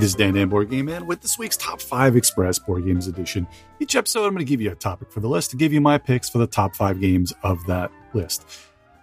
this is Dan Dan Board Game Man with this week's Top 5 Express Board Games Edition. Each episode, I'm going to give you a topic for the list to give you my picks for the top five games of that list.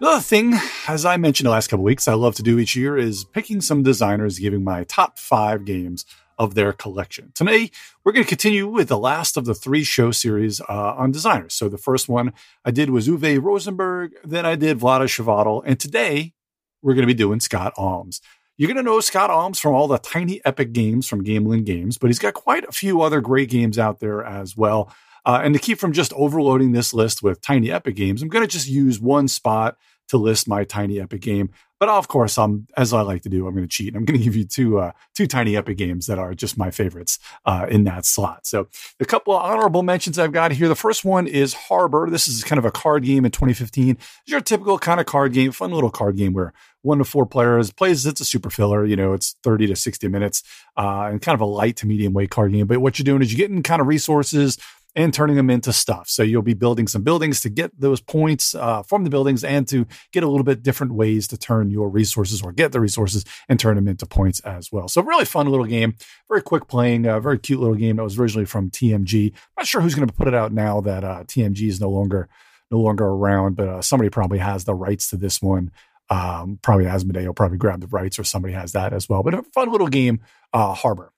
Another thing, as I mentioned the last couple weeks, I love to do each year is picking some designers, giving my top five games of their collection. Today, we're going to continue with the last of the three show series uh, on designers. So the first one I did was Uwe Rosenberg, then I did Vlaada Chvátil, and today we're going to be doing Scott Almes. You're going to know Scott Almes from all the tiny epic games from Gamelyn Games, but he's got quite a few other great games out there as well. Uh, and to keep from just overloading this list with tiny epic games, I'm going to just use one spot to list my tiny epic game. But of course, I'm as I like to do, I'm going to cheat. And I'm going to give you two uh, two tiny epic games that are just my favorites uh, in that slot. So a couple of honorable mentions I've got here. The first one is Harbor. This is kind of a card game in 2015. It's your typical kind of card game, fun little card game where one to four players plays. It's a super filler. You know, it's 30 to 60 minutes uh, and kind of a light to medium weight card game. But what you're doing is you're getting kind of resources and turning them into stuff. So you'll be building some buildings to get those points uh, from the buildings and to get a little bit different ways to turn your resources or get the resources and turn them into points as well. So really fun little game, very quick playing, uh, very cute little game that was originally from TMG. I'm not sure who's going to put it out now that uh, TMG is no longer no longer around, but uh, somebody probably has the rights to this one. Um, probably Asmodee will probably grab the rights or somebody has that as well. But a fun little game, uh, Harbor.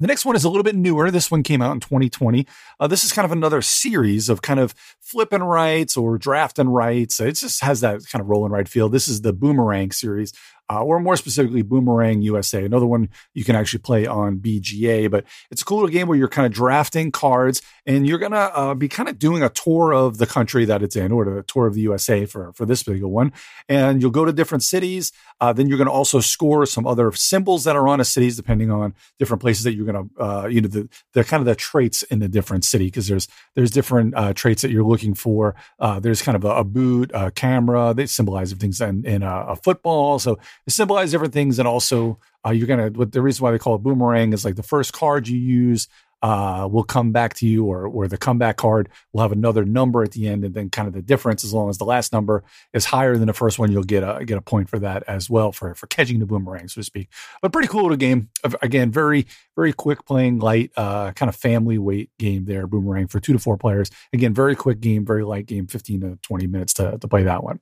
The next one is a little bit newer. This one came out in 2020. Uh, this is kind of another series of kind of flipping rights or drafting rights. It just has that kind of roll and write feel. This is the Boomerang series uh, or more specifically Boomerang USA, another one you can actually play on BGA. But it's a cool little game where you're kind of drafting cards and you're going to uh, be kind of doing a tour of the country that it's in or a tour of the USA for, for this particular one. And you'll go to different cities. Uh, then you're going to also score some other symbols that are on a cities, depending on different places that you're going to, uh, you know, the, the kind of the traits in the different city because there's there's different uh, traits that you're looking for. Uh, there's kind of a, a, boot, a camera. They symbolize things in, in a, a football. So they symbolize different things, and also uh, you're gonna. The reason why they call it boomerang is like the first card you use uh, we'll come back to you, or or the comeback card We'll have another number at the end, and then kind of the difference. As long as the last number is higher than the first one, you'll get a get a point for that as well for for catching the boomerang, so to speak. But pretty cool little game. Again, very very quick playing, light, uh, kind of family weight game there. Boomerang for two to four players. Again, very quick game, very light game, fifteen to twenty minutes to to play that one.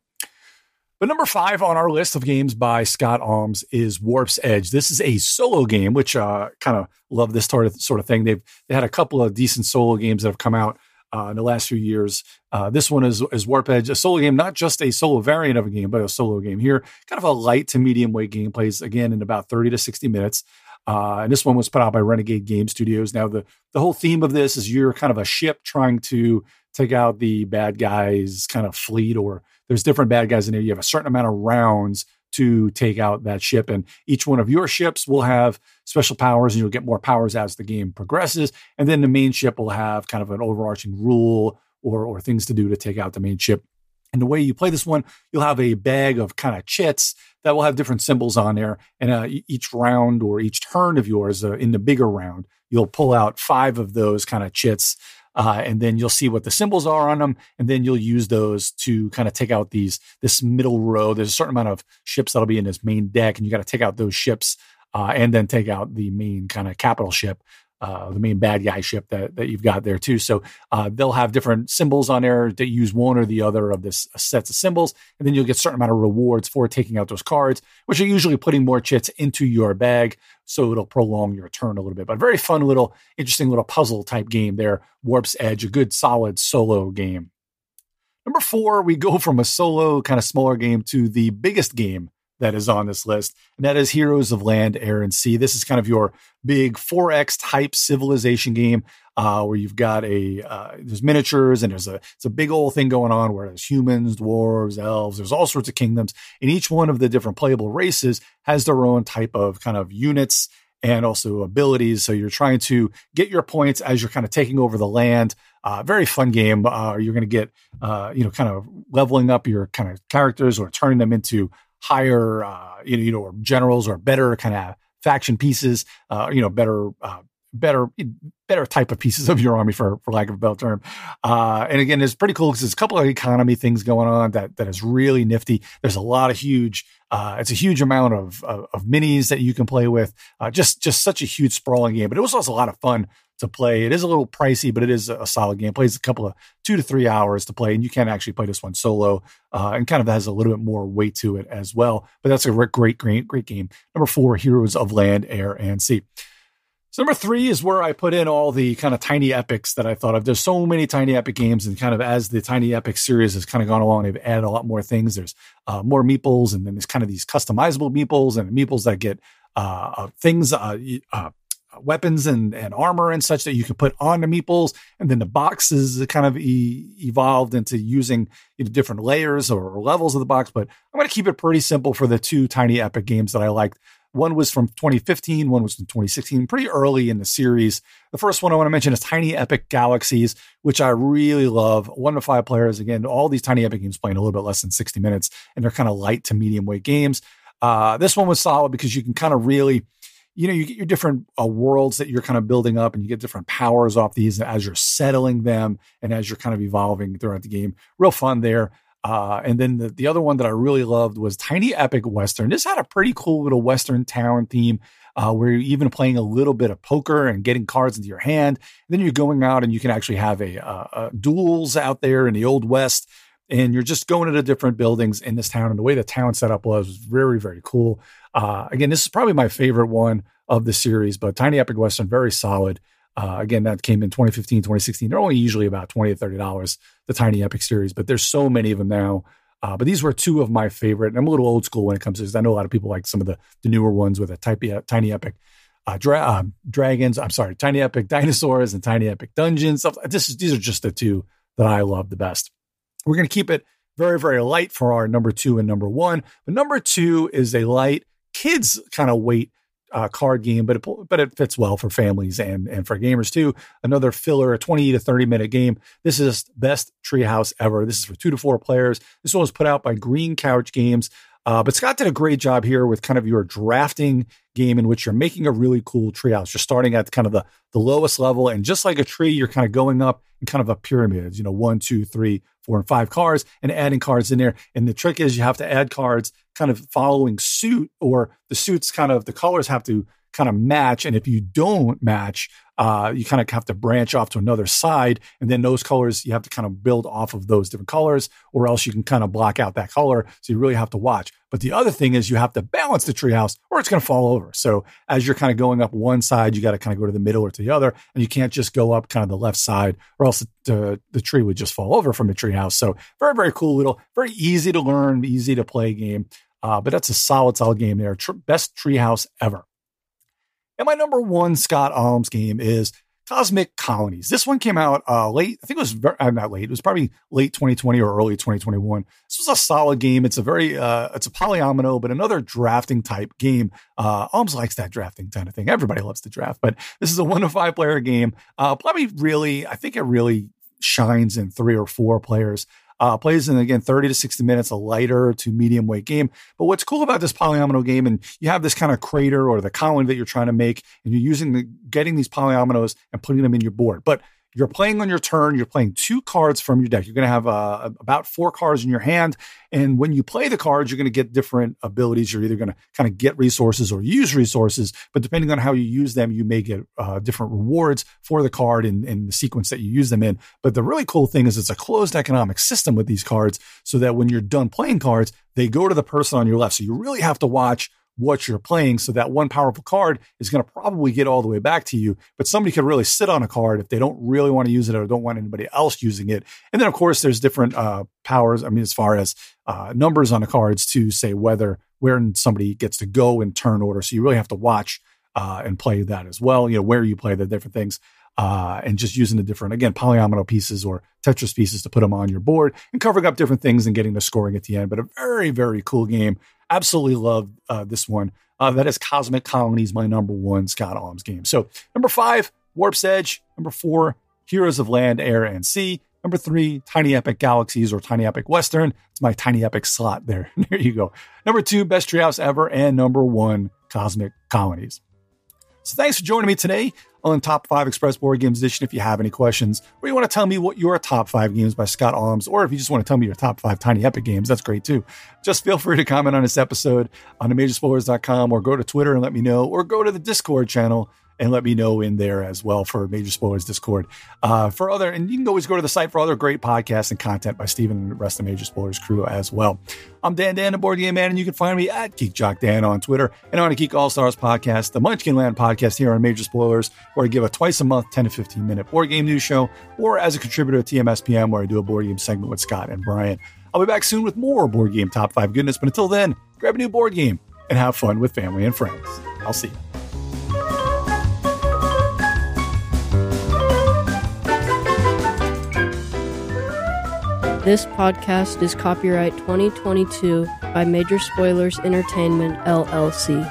But number five on our list of games by Scott Almes is Warp's Edge. This is a solo game, which uh, kind of love this sort of sort of thing. They've they had a couple of decent solo games that have come out uh, in the last few years. Uh, this one is is Warp Edge, a solo game, not just a solo variant of a game, but a solo game here. Kind of a light to medium weight game, plays again in about thirty to sixty minutes. Uh, and this one was put out by Renegade Game Studios. Now the the whole theme of this is you're kind of a ship trying to take out the bad guys kind of fleet or there's different bad guys in there. You have a certain amount of rounds to take out that ship. And each one of your ships will have special powers, and you'll get more powers as the game progresses. And then the main ship will have kind of an overarching rule or, or things to do to take out the main ship. And the way you play this one, you'll have a bag of kind of chits that will have different symbols on there. And uh, each round or each turn of yours uh, in the bigger round, you'll pull out five of those kind of chits uh, and then you'll see what the symbols are on them, and then you'll use those to kind of take out these this middle row. There's a certain amount of ships that'll be in this main deck, and you got to take out those ships, uh, and then take out the main kind of capital ship uh, the main bad guy ship that, that you've got there too. So uh, they'll have different symbols on there that use one or the other of this uh, sets of symbols, and then you'll get certain amount of rewards for taking out those cards, which are usually putting more chits into your bag, so it'll prolong your turn a little bit. But very fun little, interesting little puzzle type game there. Warp's Edge, a good solid solo game. Number four, we go from a solo kind of smaller game to the biggest game that is on this list, and that is Heroes of Land, Air, and Sea. This is kind of your big 4X type civilization game uh, where you've got a uh, there's miniatures and there's a it's a big old thing going on where there's humans, dwarves, elves, there's all sorts of kingdoms, and each one of the different playable races has their own type of kind of units and also abilities. So you're trying to get your points as you're kind of taking over the land. Uh, very fun game. Uh, you're going to get, uh, you know, kind of leveling up your kind of characters or turning them into higher, uh, you know, you know, or generals or better kind of faction pieces, uh, you know, better uh, better better type of pieces of your army for for lack of a better term. Uh, and again, it's pretty cool because there's a couple of economy things going on that that is really nifty. There's a lot of huge. Uh, it's a huge amount of, of, of minis that you can play with. Uh, just just such a huge sprawling game, but it was also a lot of fun to play. It is a little pricey, but it is a solid game. It plays a couple of two to three hours to play, and you can actually play this one solo, uh, and kind of has a little bit more weight to it as well. But that's a great, great, great game. Number four, Heroes of Land, Air, and Sea. So number three is where I put in all the kind of tiny epics that I thought of. There's so many tiny epic games, and kind of as the tiny epic series has kind of gone along, they've added a lot more things. There's uh, more meeples, and then there's kind of these customizable meeples and meeples that get uh, uh things, uh, uh, weapons and, and armor and such that you can put on the meeples. And then the boxes kind of e- evolved into using you know, different layers or, or levels of the box. But I'm going to keep it pretty simple for the two tiny epic games that I liked. One was from 2015, one was from 2016, pretty early in the series. The first one I want to mention is Tiny Epic Galaxies, which I really love. One to five players. Again, all these Tiny Epic games playing a little bit less than 60 minutes, and they're kind of light to medium weight games. Uh, this one was solid because you can kind of really, you know, you get your different uh, worlds that you're kind of building up, and you get different powers off these as you're settling them and as you're kind of evolving throughout the game. Real fun there. Uh, and then the, the other one that I really loved was Tiny Epic Western. This had a pretty cool little Western town theme uh, where you're even playing a little bit of poker and getting cards into your hand. And then you're going out and you can actually have a, a, a duels out there in the Old West. And you're just going into different buildings in this town. And the way the town setup was was very, very cool. Uh, again, this is probably my favorite one of the series, but Tiny Epic Western, very solid. Uh, again, that came in 2015, 2016. They're only usually about 20 to $30, the Tiny Epic series, but there's so many of them now. Uh, but these were two of my favorite. And I'm a little old school when it comes to this. I know a lot of people like some of the, the newer ones with a type, Tiny Epic uh, dra- uh, dragons. I'm sorry, Tiny Epic dinosaurs and Tiny Epic dungeons. Stuff. This is, these are just the two that I love the best. We're going to keep it very, very light for our number two and number one. But number two is a light kids kind of weight uh, card game, but it, but it fits well for families and and for gamers too. Another filler, a twenty to thirty minute game. This is best treehouse ever. This is for two to four players. This one was put out by Green Couch Games. Uh, but Scott did a great job here with kind of your drafting game in which you're making a really cool treehouse. You're starting at kind of the, the lowest level, and just like a tree, you're kind of going up in kind of a pyramid, you know, one, two, three, four, and five cards, and adding cards in there. And the trick is you have to add cards kind of following suit, or the suits kind of the colors have to kind of match. And if you don't match, uh, you kind of have to branch off to another side. And then those colors, you have to kind of build off of those different colors, or else you can kind of block out that color. So you really have to watch. But the other thing is you have to balance the treehouse or it's going to fall over. So as you're kind of going up one side, you got to kind of go to the middle or to the other. And you can't just go up kind of the left side or else the, the tree would just fall over from the treehouse. So very, very cool little, very easy to learn, easy to play game. Uh, but that's a solid, solid game there. Tr- best treehouse ever. And my number one Scott Almes game is Cosmic Colonies. This one came out uh, late. I think it was very, uh, not late. It was probably late 2020 or early 2021. This was a solid game. It's a very uh, it's a polyomino, but another drafting type game. Uh, Almes likes that drafting kind of thing. Everybody loves to draft, but this is a one to five player game. Uh, probably really, I think it really shines in three or four players. Uh, plays in again 30 to 60 minutes, a lighter to medium weight game. But what's cool about this polyomino game, and you have this kind of crater or the colony that you're trying to make, and you're using the getting these polyominoes and putting them in your board. But you're playing on your turn. You're playing two cards from your deck. You're going to have uh, about four cards in your hand. And when you play the cards, you're going to get different abilities. You're either going to kind of get resources or use resources. But depending on how you use them, you may get uh, different rewards for the card in, in the sequence that you use them in. But the really cool thing is it's a closed economic system with these cards so that when you're done playing cards, they go to the person on your left. So you really have to watch what you're playing. So that one powerful card is going to probably get all the way back to you. But somebody could really sit on a card if they don't really want to use it or don't want anybody else using it. And then, of course, there's different uh, powers. I mean, as far as uh, numbers on the cards to say whether where somebody gets to go in turn order. So you really have to watch uh, and play that as well. You know, where you play the different things. Uh, and just using the different, again, polyomino pieces or Tetris pieces to put them on your board and covering up different things and getting the scoring at the end. But a very, very cool game. Absolutely love uh, this one. Uh, that is Cosmic Colonies, my number one Scott Almes game. So number five, Warp's Edge. Number four, Heroes of Land, Air, and Sea. Number three, Tiny Epic Galaxies or Tiny Epic Western. It's my Tiny Epic slot there. there you go. Number two, Best Treehouse Ever. And number one, Cosmic Colonies. So thanks for joining me today on Top 5 Express Board Games Edition if you have any questions, or you want to tell me what your top five games by Scott Almes, or if you just want to tell me your top five Tiny Epic games, that's great too. Just feel free to comment on this episode on majorspoilers.com or go to Twitter and let me know, or go to the Discord channel and let me know in there as well for Major Spoilers Discord. Uh, for other, and you can always go to the site for other great podcasts and content by Stephen and the rest of the Major Spoilers crew as well. I'm Dan Dan, the board game man, and you can find me at Geek Jock Dan on Twitter and on the Geek All Stars podcast, the Munchkin Land podcast here on Major Spoilers, where I give a twice a month 10 to 15 minute board game news show, or as a contributor to TMSPM, where I do a board game segment with Scott and Brian. I'll be back soon with more board game top five goodness, but until then, grab a new board game and have fun with family and friends. I'll see you. This podcast is copyright 2022 by Major Spoilers Entertainment, LLC.